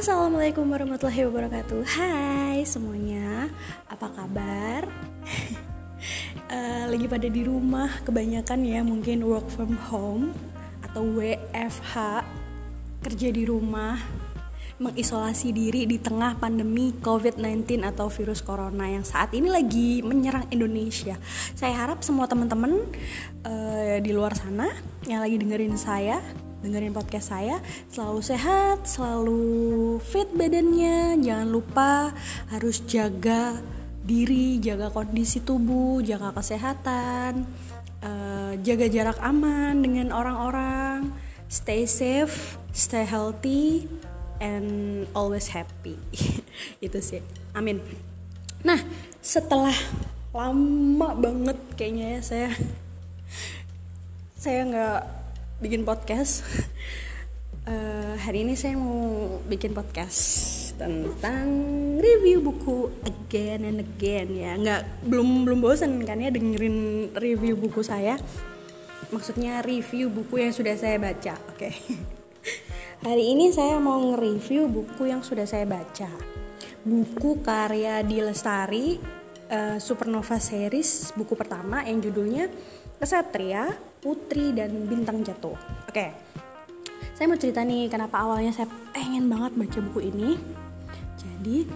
Assalamualaikum warahmatullahi wabarakatuh. Hai semuanya. Apa kabar? uh, lagi pada di rumah Kebanyakan ya mungkin work from home Atau WFH Kerja di rumah Mengisolasi diri di tengah pandemi COVID-19 atau virus corona Yang saat ini lagi menyerang Indonesia. Saya harap semua teman-teman uh, di luar sana Yang lagi dengerin saya dengerin podcast saya. Selalu sehat selalu fit badannya. Jangan lupa harus jaga diri jaga kondisi tubuh jaga kesehatan uh, jaga jarak aman dengan orang-orang. Stay safe stay healthy and always happy. Itu sih. Amin. Nah setelah lama banget kayaknya ya saya saya nggak bikin podcast. Uh, hari ini saya mau bikin podcast tentang review buku again and again ya. Nggak belum belum bosan kan ya dengerin review buku saya. Maksudnya review buku yang sudah saya baca. Oke. Okay. hari ini saya mau nge-review buku yang sudah saya baca. Buku karya Di Lestari uh, Supernova series buku pertama yang judulnya Kesatria Putri dan Bintang Jatuh. Oke, saya mau cerita nih kenapa awalnya saya pengen banget baca buku ini. Jadi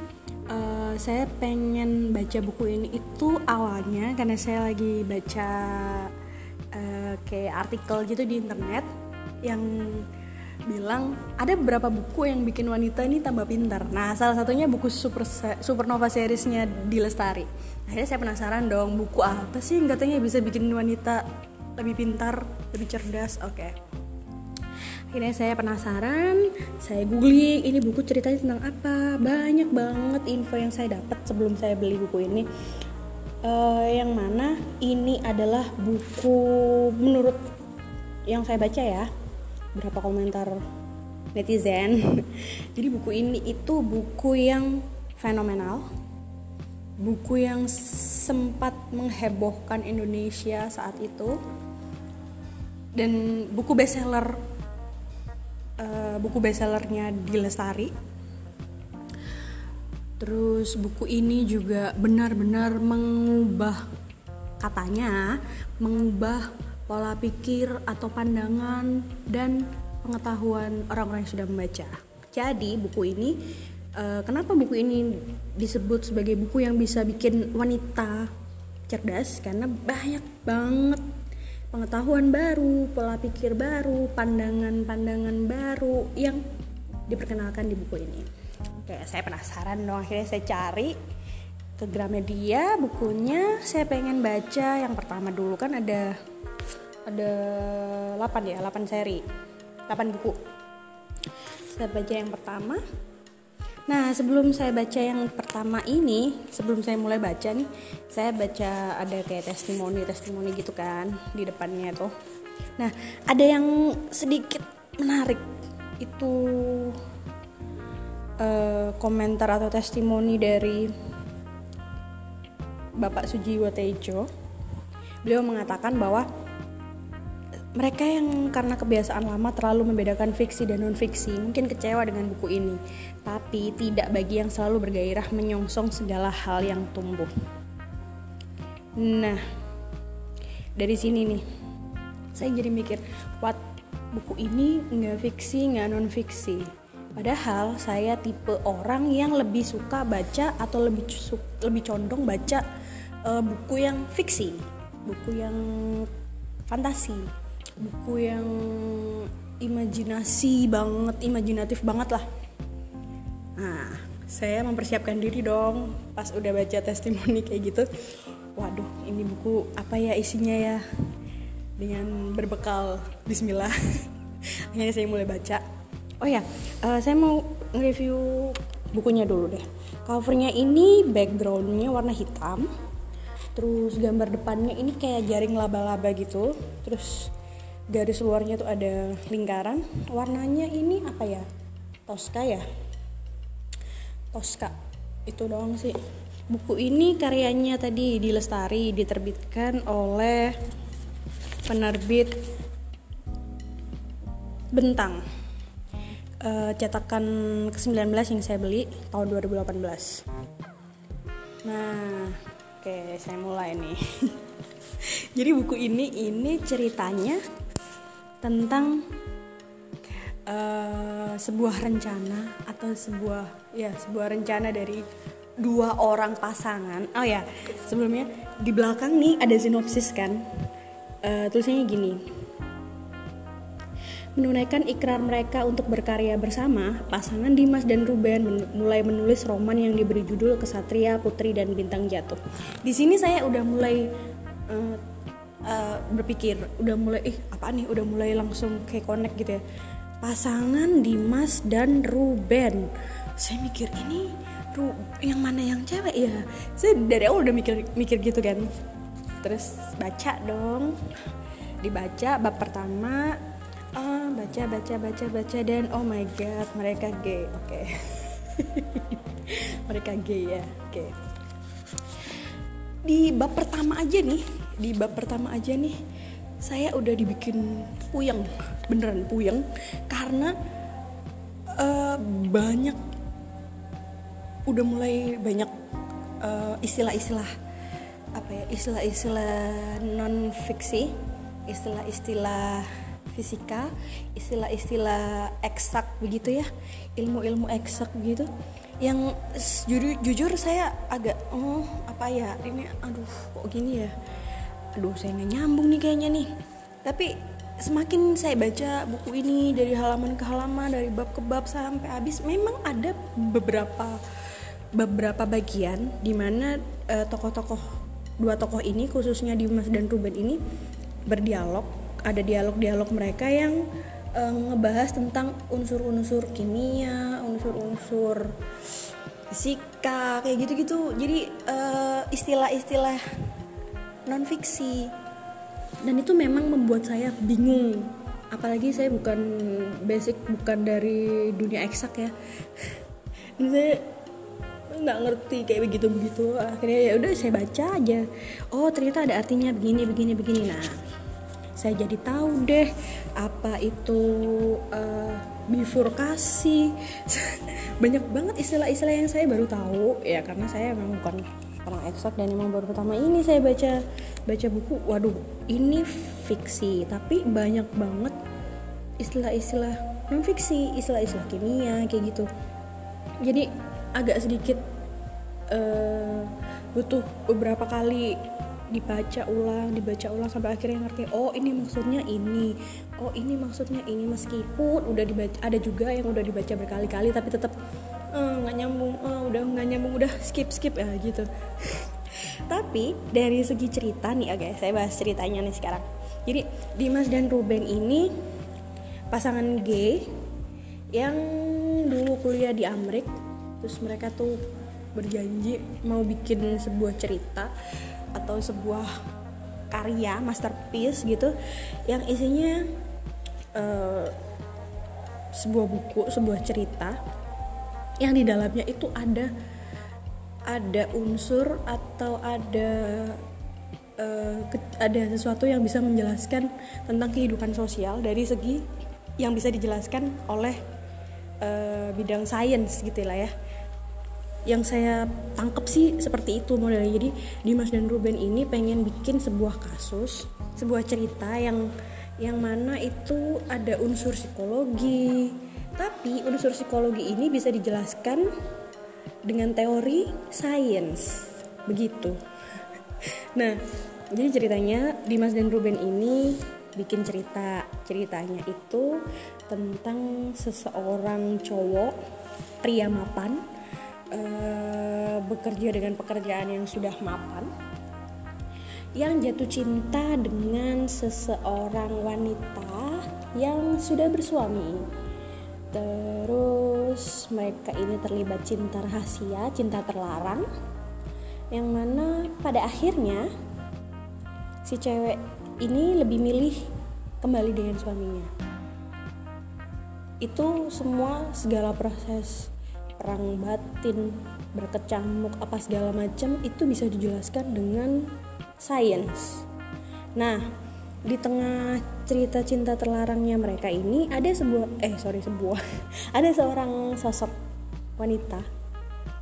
uh, saya pengen baca buku ini itu awalnya karena saya lagi baca uh, kayak artikel gitu di internet yang bilang ada beberapa buku yang bikin wanita ini tambah pintar. Nah, salah satunya buku Super Supernova seriesnya di Lestari. Akhirnya saya penasaran dong, buku apa sih yang katanya bisa bikin wanita lebih pintar lebih cerdas oke. Okay. akhirnya saya penasaran saya googling ini buku ceritanya tentang apa? Banyak banget info yang saya dapat sebelum saya beli buku ini. Uh, yang mana ini adalah buku menurut yang saya baca ya berapa komentar netizen. Jadi buku ini itu buku yang fenomenal buku yang sempat menghebohkan Indonesia saat itu. Dan buku bestseller uh, buku bestsellernya di Lestari. Terus buku ini juga benar-benar mengubah katanya mengubah pola pikir atau pandangan dan pengetahuan orang-orang yang sudah membaca. Jadi buku ini uh, kenapa buku ini disebut sebagai buku yang bisa bikin wanita cerdas karena banyak banget pengetahuan baru, pola pikir baru, pandangan-pandangan baru yang diperkenalkan di buku ini. Oke, saya penasaran dong. Akhirnya saya cari ke Gramedia bukunya. Saya pengen baca yang pertama dulu kan ada ada 8 ya, 8 seri. 8 buku. Saya baca yang pertama, Nah, sebelum saya baca yang pertama ini, sebelum saya mulai baca nih, saya baca ada kayak testimoni-testimoni gitu kan di depannya tuh. Nah, ada yang sedikit menarik itu uh, komentar atau testimoni dari Bapak Sujiwo Tejo. Beliau mengatakan bahwa mereka yang karena kebiasaan lama terlalu membedakan fiksi dan non fiksi mungkin kecewa dengan buku ini, tapi tidak bagi yang selalu bergairah menyongsong segala hal yang tumbuh. Nah, dari sini nih, saya jadi mikir, what buku ini nggak fiksi nggak non fiksi. Padahal saya tipe orang yang lebih suka baca atau lebih lebih condong baca uh, buku yang fiksi, buku yang fantasi buku yang imajinasi banget imajinatif banget lah. Nah saya mempersiapkan diri dong pas udah baca testimoni kayak gitu. Waduh ini buku apa ya isinya ya? Dengan berbekal Bismillah. Akhirnya saya mulai baca. Oh ya uh, saya mau review bukunya dulu deh. Covernya ini backgroundnya warna hitam terus gambar depannya ini kayak jaring laba-laba gitu. Terus garis luarnya tuh ada lingkaran. Warnanya ini apa ya? Tosca ya? Tosca. Itu doang sih. Buku ini karyanya tadi di Lestari diterbitkan oleh penerbit Bentang. Uh, cetakan ke-19 yang saya beli tahun 2018 nah oke saya mulai nih. Jadi buku ini ini ceritanya tentang uh, sebuah rencana atau sebuah ya sebuah rencana dari dua orang pasangan. Oh ya sebelumnya di belakang nih ada sinopsis kan? Uh, tulisannya gini. Menunaikan ikrar mereka untuk berkarya bersama, pasangan Dimas dan Ruben mulai menulis roman yang diberi judul Kesatria, Putri dan Bintang Jatuh. Di sini saya udah mulai uh, uh, berpikir, udah mulai ih apa nih, udah mulai langsung kayak connect gitu ya. Pasangan Dimas dan Ruben. Saya mikir ini Ru yang mana yang cewek ya? Saya dari awal udah mikir mikir gitu kan. Terus baca dong. Dibaca bab pertama ah baca baca baca baca dan oh my god mereka gay oke okay. mereka gay ya oke okay. di bab pertama aja nih di bab pertama aja nih saya udah dibikin puyeng beneran puyeng karena uh, banyak udah mulai banyak uh, istilah-istilah apa ya istilah-istilah non fiksi istilah-istilah fisika istilah-istilah eksak begitu ya ilmu-ilmu eksak begitu yang jujur, jujur saya agak oh apa ya ini aduh kok gini ya aduh saya nggak nyambung nih kayaknya nih tapi semakin saya baca buku ini dari halaman ke halaman dari bab ke bab sampai habis memang ada beberapa beberapa bagian di mana uh, tokoh-tokoh dua tokoh ini khususnya Dimas dan Ruben ini berdialog ada dialog-dialog mereka yang uh, ngebahas tentang unsur-unsur kimia, unsur-unsur fisika kayak gitu-gitu. Jadi uh, istilah-istilah non fiksi dan itu memang membuat saya bingung. Apalagi saya bukan basic bukan dari dunia eksak ya. Saya nggak ngerti kayak begitu begitu akhirnya ya udah saya baca aja. Oh ternyata ada artinya begini begini begini. Nah saya jadi tahu deh apa itu uh, bifurkasi. Banyak banget istilah-istilah yang saya baru tahu. Ya karena saya memang bukan orang eksak dan memang baru pertama ini saya baca baca buku. Waduh ini fiksi tapi banyak banget istilah-istilah non fiksi istilah-istilah kimia kayak gitu. Jadi agak sedikit uh, butuh beberapa kali dibaca ulang dibaca ulang sampai akhirnya ngerti oh ini maksudnya ini. Oh ini maksudnya ini. Meskipun udah dibaca ada juga yang udah dibaca berkali-kali tapi tetap nggak uh, nyambung uh, udah nggak nyambung udah skip skip ya gitu. Tapi dari segi cerita nih oke okay, saya bahas ceritanya nih sekarang. Jadi Dimas dan Ruben ini pasangan gay yang dulu kuliah di Amrik terus mereka tuh berjanji mau bikin sebuah cerita atau sebuah karya masterpiece gitu yang isinya uh, sebuah buku sebuah cerita yang di dalamnya itu ada ada unsur atau ada uh, ada sesuatu yang bisa menjelaskan tentang kehidupan sosial dari segi yang bisa dijelaskan oleh uh, bidang sains gitu lah ya. Yang saya tangkep sih seperti itu modelnya. Jadi Dimas dan Ruben ini pengen bikin sebuah kasus sebuah cerita yang yang mana itu ada unsur psikologi tapi unsur psikologi ini bisa dijelaskan dengan teori sains. Begitu. Nah jadi ceritanya Dimas dan Ruben ini bikin cerita. Ceritanya itu tentang seseorang cowok pria mapan uh, bekerja dengan pekerjaan yang sudah mapan yang jatuh cinta dengan seseorang wanita yang sudah bersuami. Terus mereka ini terlibat cinta rahasia, cinta terlarang yang mana pada akhirnya si cewek ini lebih milih kembali dengan suaminya. Itu semua segala proses perang batin berkecamuk apa segala macam itu bisa dijelaskan dengan sains nah di tengah cerita cinta terlarangnya mereka ini ada sebuah eh sorry sebuah ada seorang sosok wanita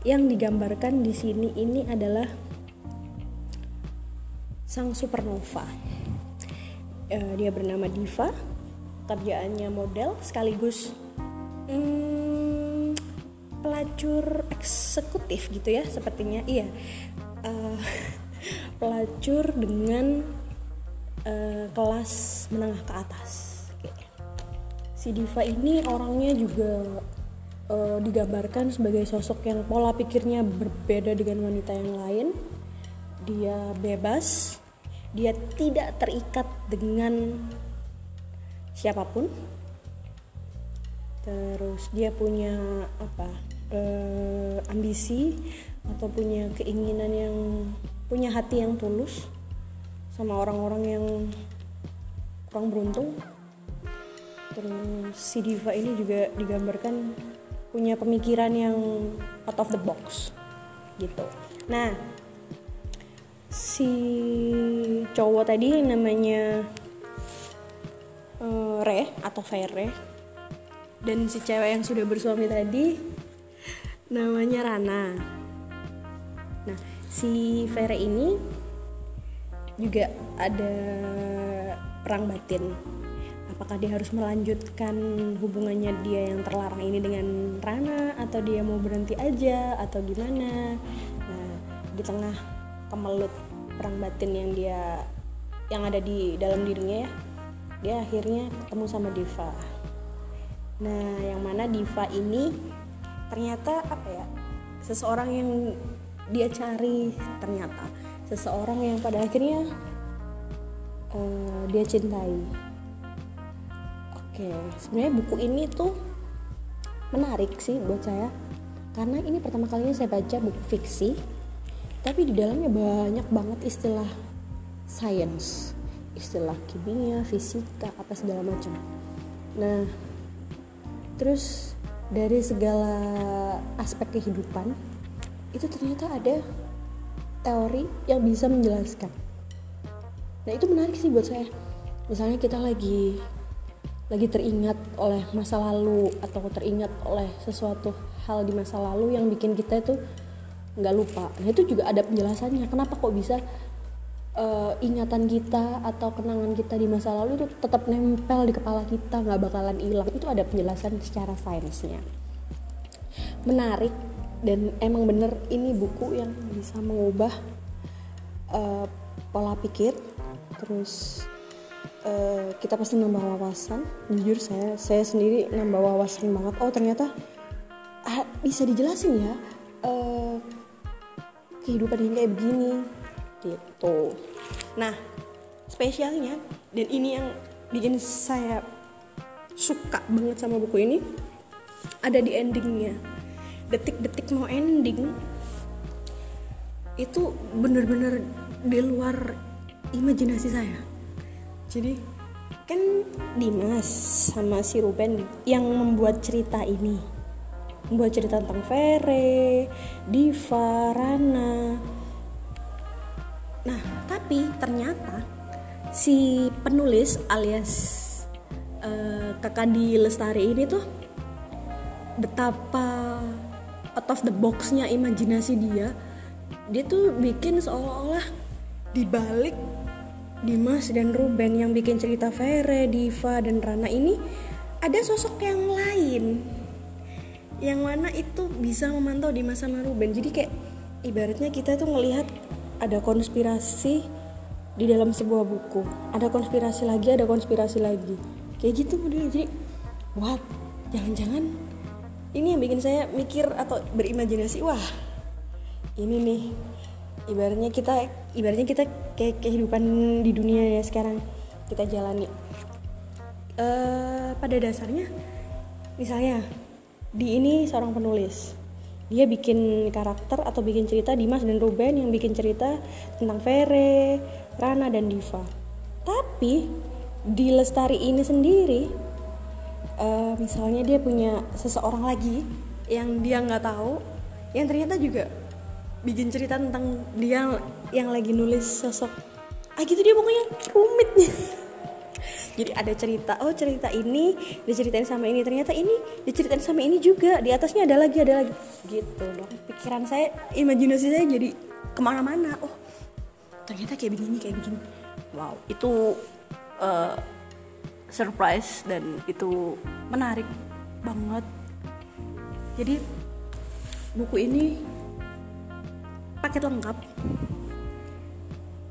yang digambarkan di sini ini adalah sang supernova. Uh, dia bernama Diva, kerjaannya model sekaligus hmm, pelacur eksekutif gitu ya sepertinya. Iya, uh, pelacur dengan uh, kelas menengah ke atas. Si Diva ini orangnya juga uh, digambarkan sebagai sosok yang pola pikirnya berbeda dengan wanita yang lain. Dia bebas, dia tidak terikat dengan siapa pun. Terus dia punya apa? Uh, ambisi atau punya keinginan yang punya hati yang tulus sama orang-orang yang kurang beruntung. Terus si diva ini juga digambarkan punya pemikiran yang out of the box gitu. Nah si cowok tadi namanya uh, Re atau Vere dan si cewek yang sudah bersuami tadi namanya Rana. Nah si Vere ini juga ada perang batin. Apakah dia harus melanjutkan hubungannya dia yang terlarang ini dengan Rana atau dia mau berhenti aja atau gimana? Nah di tengah kemelut perang batin yang dia yang ada di dalam dirinya ya dia akhirnya ketemu sama Diva. Nah yang mana Diva ini ternyata apa ya? Seseorang yang dia cari ternyata seseorang yang pada akhirnya uh, dia cintai. Oke, sebenarnya buku ini tuh menarik sih buat saya. Karena ini pertama kalinya saya baca buku fiksi tapi di dalamnya banyak banget istilah science. Istilah kimia fisika apa segala macam. Nah terus dari segala aspek kehidupan itu ternyata ada teori yang bisa menjelaskan nah itu menarik sih buat saya misalnya kita lagi lagi teringat oleh masa lalu atau teringat oleh sesuatu hal di masa lalu yang bikin kita itu nggak lupa. Nah itu juga ada penjelasannya. Kenapa kok bisa uh, ingatan kita atau kenangan kita di masa lalu itu tetap nempel di kepala kita nggak bakalan hilang. Itu ada penjelasan secara sainsnya. Menarik dan emang bener ini buku yang bisa mengubah uh, pola pikir. Terus uh, kita pasti nambah wawasan. Jujur saya saya sendiri nambah wawasan banget. Oh ternyata uh, bisa dijelasin ya uh, kehidupan yang kayak begini. Gitu. Nah spesialnya dan ini yang bikin saya suka banget sama buku ini ada di endingnya detik-detik mau ending itu bener-bener di luar imajinasi saya. Jadi kan Dimas sama si Ruben yang membuat cerita ini. Membuat cerita tentang Vere, Diva, Rana. Nah tapi ternyata si penulis alias uh, kakak di Lestari ini tuh betapa out of the boxnya imajinasi dia dia tuh bikin seolah-olah dibalik Dimas dan Ruben yang bikin cerita Vere, Diva, dan Rana ini ada sosok yang lain. Yang mana itu bisa memantau Dimas sama Ruben. Jadi kayak ibaratnya kita tuh ngelihat ada konspirasi di dalam sebuah buku. Ada konspirasi lagi ada konspirasi lagi. Kayak gitu modelnya. Jadi what? Jangan-jangan ini yang bikin saya mikir atau berimajinasi wah ini nih ibaratnya kita ibaratnya kita kayak kehidupan di dunia ya sekarang. Kita jalani uh, pada dasarnya misalnya di ini seorang penulis. Dia bikin karakter atau bikin cerita Dimas dan Ruben yang bikin cerita tentang Vere, Rana dan Diva. Tapi di Lestari ini sendiri, uh, misalnya dia punya seseorang lagi yang dia nggak tahu, yang ternyata juga bikin cerita tentang dia yang lagi nulis sosok. Ah gitu dia pokoknya rumit. Jadi ada cerita oh cerita ini diceritain sama ini ternyata ini diceritain sama ini juga di atasnya ada lagi ada lagi. Gitu loh. Pikiran saya imajinasi saya jadi ke mana-mana. Oh ternyata kayak begini kayak begini. Wow itu uh, surprise dan itu menarik banget. Jadi buku ini paket lengkap.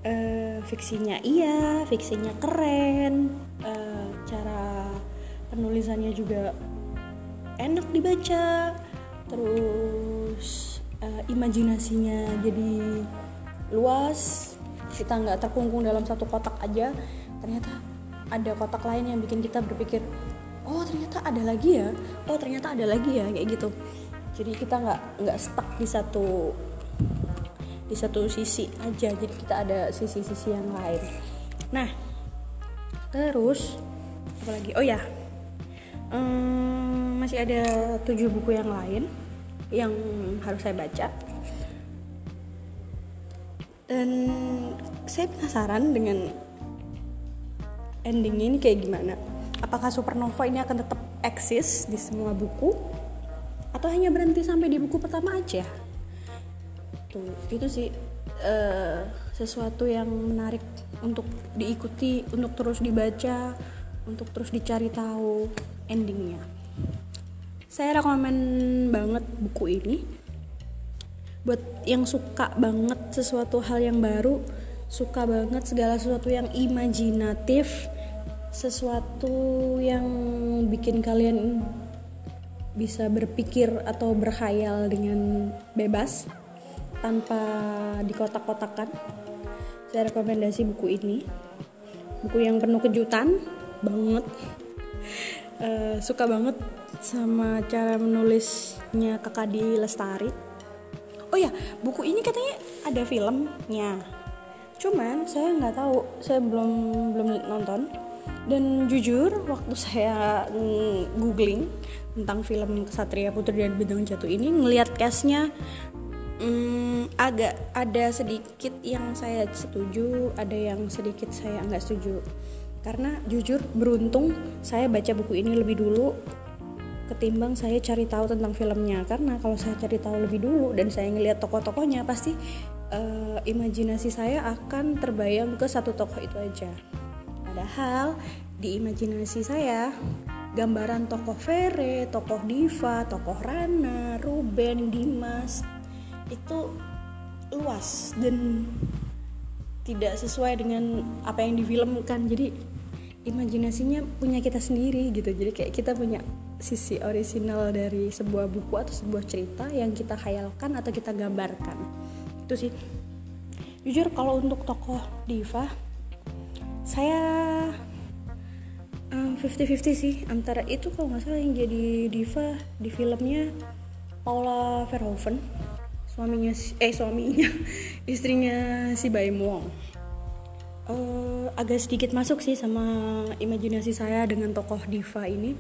Uh, fiksinya iya fiksinya keren. Uh, cara penulisannya juga enak dibaca. Terus uh, imajinasinya jadi luas. Kita nggak terkungkung dalam satu kotak aja. Ternyata ada kotak lain yang bikin kita berpikir oh ternyata ada lagi ya. Oh ternyata ada lagi ya kayak gitu. Jadi kita nggak nggak stuck di satu di satu sisi aja. Jadi kita ada sisi-sisi yang lain. Nah terus apa lagi? Oh ya. Hmm, masih ada tujuh buku yang lain yang harus saya baca. Dan saya penasaran dengan ending ini kayak gimana? Apakah supernova ini akan tetap eksis di semua buku? Atau hanya berhenti sampai di buku pertama aja? Tuh itu sih uh, sesuatu yang menarik untuk diikuti untuk terus dibaca untuk terus dicari tahu endingnya. Saya rekomen banget buku ini. Buat yang suka banget sesuatu hal yang baru suka banget segala sesuatu yang imajinatif sesuatu yang bikin kalian bisa berpikir atau berkhayal dengan bebas tanpa dikotak-kotakan. Saya rekomendasi buku ini. Buku yang penuh kejutan banget. Uh, suka banget sama cara menulisnya kakak di Lestari oh ya buku ini katanya ada filmnya cuman saya nggak tahu. Saya belum belum nonton. Dan jujur waktu saya googling tentang film Kesatria Putri dan Bintang Jatuh ini ngelihat castnya hmm, agak ada sedikit yang saya setuju ada yang sedikit saya nggak setuju. Karena jujur beruntung saya baca buku ini lebih dulu ketimbang saya cari tahu tentang filmnya. Karena kalau saya cari tahu lebih dulu dan saya ngelihat tokoh-tokohnya pasti uh, imajinasi saya akan terbayang ke satu tokoh itu aja. Padahal di imajinasi saya gambaran tokoh Vere, tokoh Diva, tokoh Rana, Ruben, Dimas itu luas dan tidak sesuai dengan apa yang difilmkan. Jadi imajinasinya punya kita sendiri gitu. Jadi kayak kita punya sisi orisinal dari sebuah buku atau sebuah cerita yang kita khayalkan atau kita gambarkan itu sih. Jujur kalau untuk tokoh diva saya um, 50-50 sih. Antara itu kalau nggak salah yang jadi diva di filmnya Paula Verhoeven. Suaminya eh suaminya istrinya si Baim Wong uh, agak sedikit masuk sih sama imajinasi saya dengan tokoh diva ini.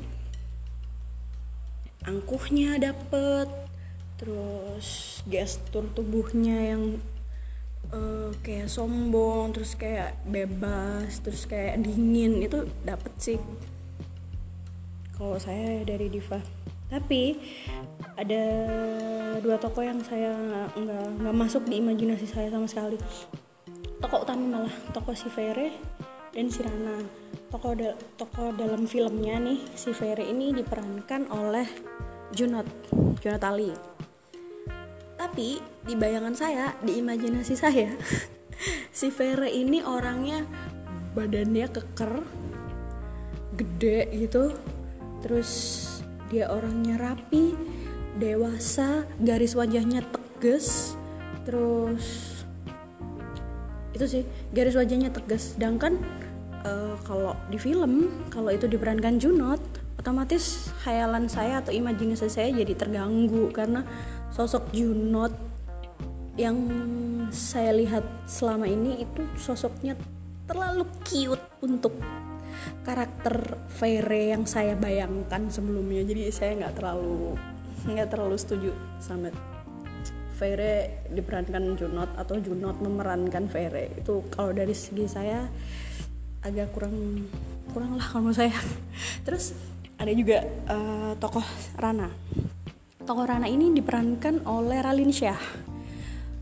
Angkuhnya dapet terus gestur tubuhnya yang uh, kayak sombong terus kayak bebas terus kayak dingin itu dapet sih. Kalau saya dari diva. Tapi ada dua tokoh yang saya nggak nggak masuk di imajinasi saya sama sekali. Tokoh utama malah tokoh si Vere dan si Rana. Tokoh da tokoh dalam filmnya nih si Vere ini diperankan oleh Junot Junot Ali tapi di bayangan saya di imajinasi saya si Vere ini orangnya badannya keker gede gitu. Terus dia orangnya rapi dewasa garis wajahnya tegas. Terus itu sih garis wajahnya tegas. Sedangkan uh, kalau di film kalau itu diperankan Junot otomatis khayalan saya atau imajinasi saya jadi terganggu. Karena sosok Junot yang saya lihat selama ini itu sosoknya terlalu cute untuk karakter Fere yang saya bayangkan sebelumnya. Jadi saya nggak terlalu nggak terlalu setuju sama Fere diperankan Junot atau Junot memerankan Fere itu kalau dari segi saya agak kurang kurang lah kalau saya. Terus ada juga uh, tokoh Rana tokoh Rana ini diperankan oleh Ralin Syah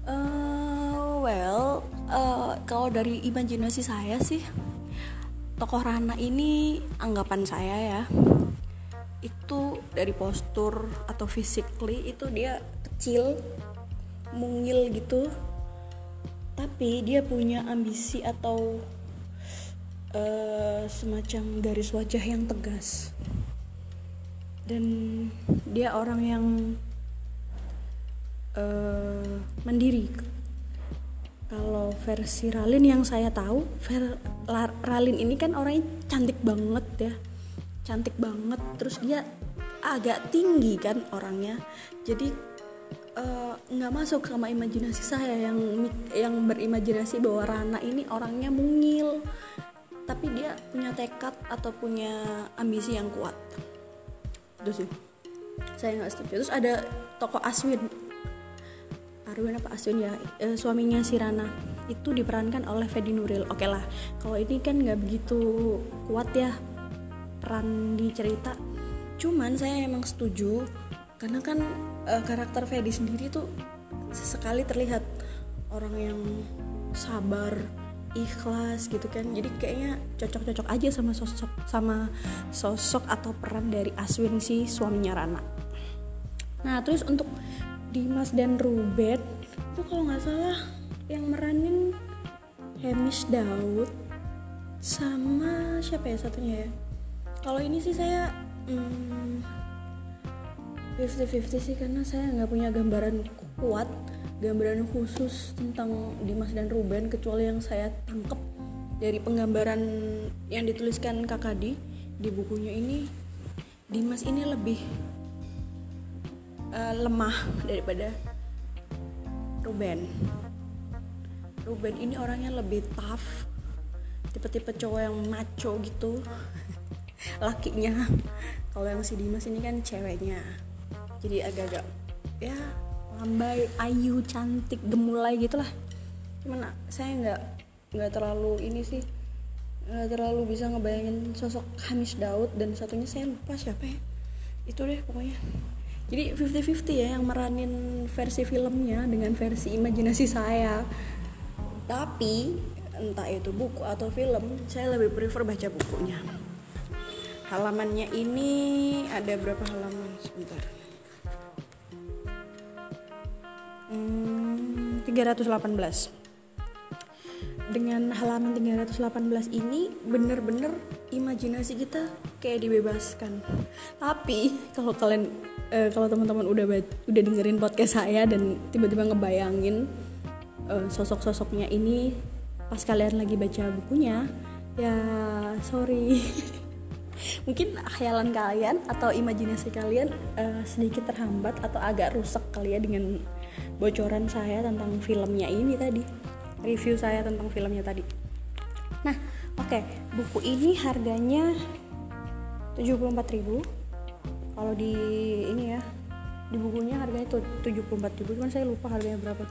uh, well uh, kalau dari imajinasi saya sih tokoh Rana ini anggapan saya ya itu dari postur atau physically itu dia kecil mungil gitu. Tapi dia punya ambisi atau uh, semacam garis wajah yang tegas dan dia orang yang uh, mandiri. Kalau versi Ralin yang saya tahu Ver, Ralin ini kan orangnya cantik banget ya. Cantik banget terus dia agak tinggi kan orangnya. Jadi eh, nggak uh, masuk sama imajinasi saya yang yang berimajinasi bahwa Rana ini orangnya mungil. Tapi dia punya tekad atau punya ambisi yang kuat itu sih. Saya nggak setuju. Terus ada tokoh Aswin. Arwin apa Aswin ya? E, suaminya si Rana. Itu diperankan oleh Fedi Nuril. Oke lah kalau ini kan nggak begitu kuat ya peran di cerita. Cuman saya emang setuju karena kan e, karakter Fedi sendiri tuh sesekali terlihat orang yang sabar ikhlas gitu kan. Jadi kayaknya cocok-cocok aja sama sosok sama sosok atau peran dari Aswin si suaminya Rana. Nah terus untuk Dimas dan Rubet itu kalau nggak salah yang meranin Hemish Daud sama siapa ya satunya ya? Kalau ini sih saya hmm, 50-50 sih karena saya nggak punya gambaran kuat gambaran khusus tentang Dimas dan Ruben kecuali yang saya tangkep dari penggambaran yang dituliskan Kakadi di bukunya ini Dimas ini lebih uh, lemah daripada Ruben. Ruben ini orangnya lebih tough tipe-tipe cowok yang maco gitu lakinya. Kalau yang si Dimas ini kan ceweknya. Jadi agak-agak ya lambai ayu cantik gemulai gitulah. Cuman saya nggak nggak terlalu ini sih nggak terlalu bisa ngebayangin sosok Hamis Daud dan satunya saya lupa siapa ya. Itu deh pokoknya. Jadi 50-50 ya yang meranin versi filmnya dengan versi imajinasi saya. Tapi entah itu buku atau film saya lebih prefer baca bukunya. Halamannya ini ada berapa halaman 318 dengan halaman 318 ini bener-bener imajinasi kita kayak dibebaskan. Tapi kalau kalian uh, kalau teman-teman udah udah dengerin podcast saya dan tiba-tiba ngebayangin uh, sosok-sosoknya ini pas kalian lagi baca bukunya ya sorry. Mungkin khayalan kalian atau imajinasi kalian uh, sedikit terhambat atau agak rusak kali ya dengan bocoran saya tentang filmnya ini tadi. Review saya tentang filmnya tadi. Nah oke. Okay, buku ini harganya 74.000 kalau di ini ya di bukunya harganya tuh 74.000 cuman saya lupa harganya berapa.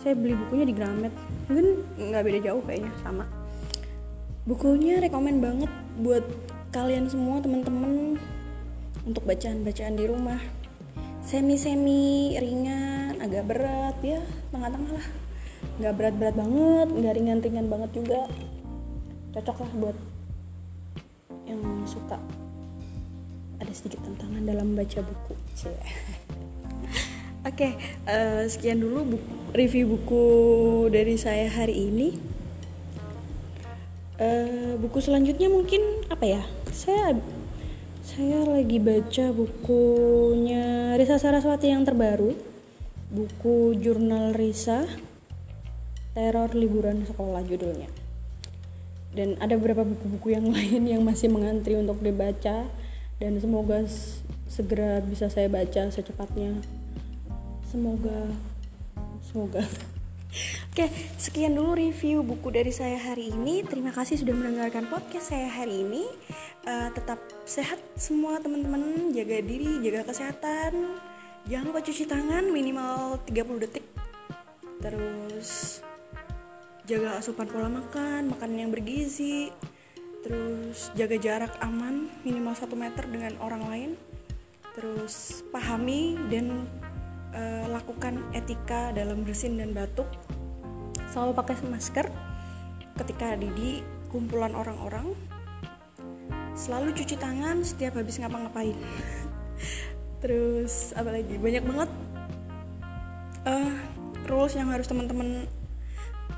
Saya beli bukunya di Gramet. Mungkin nggak beda jauh kayaknya sama. Bukunya rekomen banget buat kalian semua teman-teman untuk bacaan-bacaan di rumah. Semi-semi ringan agak berat ya tengah-tengah lah. Nggak berat-berat banget nggak ringan-ringan banget juga. Cocok lah buat yang suka. Ada sedikit tantangan dalam baca buku. Oke okay, uh, eh, sekian dulu buku, review buku dari saya hari ini. Uh, buku selanjutnya mungkin apa ya? Saya saya lagi baca bukunya Risa Saraswati yang terbaru buku jurnal Risa Teror Liburan Sekolah judulnya dan ada beberapa buku-buku yang lain yang masih mengantri untuk dibaca dan semoga segera bisa saya baca secepatnya semoga semoga Oke, sekian dulu review buku dari saya hari ini. Terima kasih sudah mendengarkan podcast saya hari ini. Uh, tetap sehat semua teman-teman, jaga diri, jaga kesehatan. Jangan lupa cuci tangan minimal 30 detik. Terus jaga asupan pola makan, makan yang bergizi. terus jaga jarak aman minimal satu meter dengan orang lain terus pahami dan uh, lakukan etika dalam bersin dan batuk selalu pakai masker ketika ada di kumpulan orang-orang selalu cuci tangan setiap habis ngapa-ngapain terus apa lagi? Banyak banget uh, rules yang harus teman-teman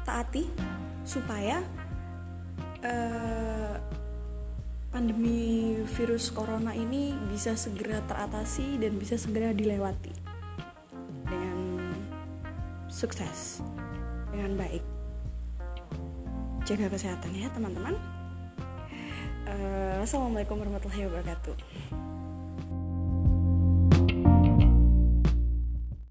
taati supaya uh, pandemi virus corona ini bisa segera teratasi dan bisa segera dilewati dengan sukses dengan baik. Jaga kesehatan ya teman-teman. Uh, assalamualaikum warahmatullahi wabarakatuh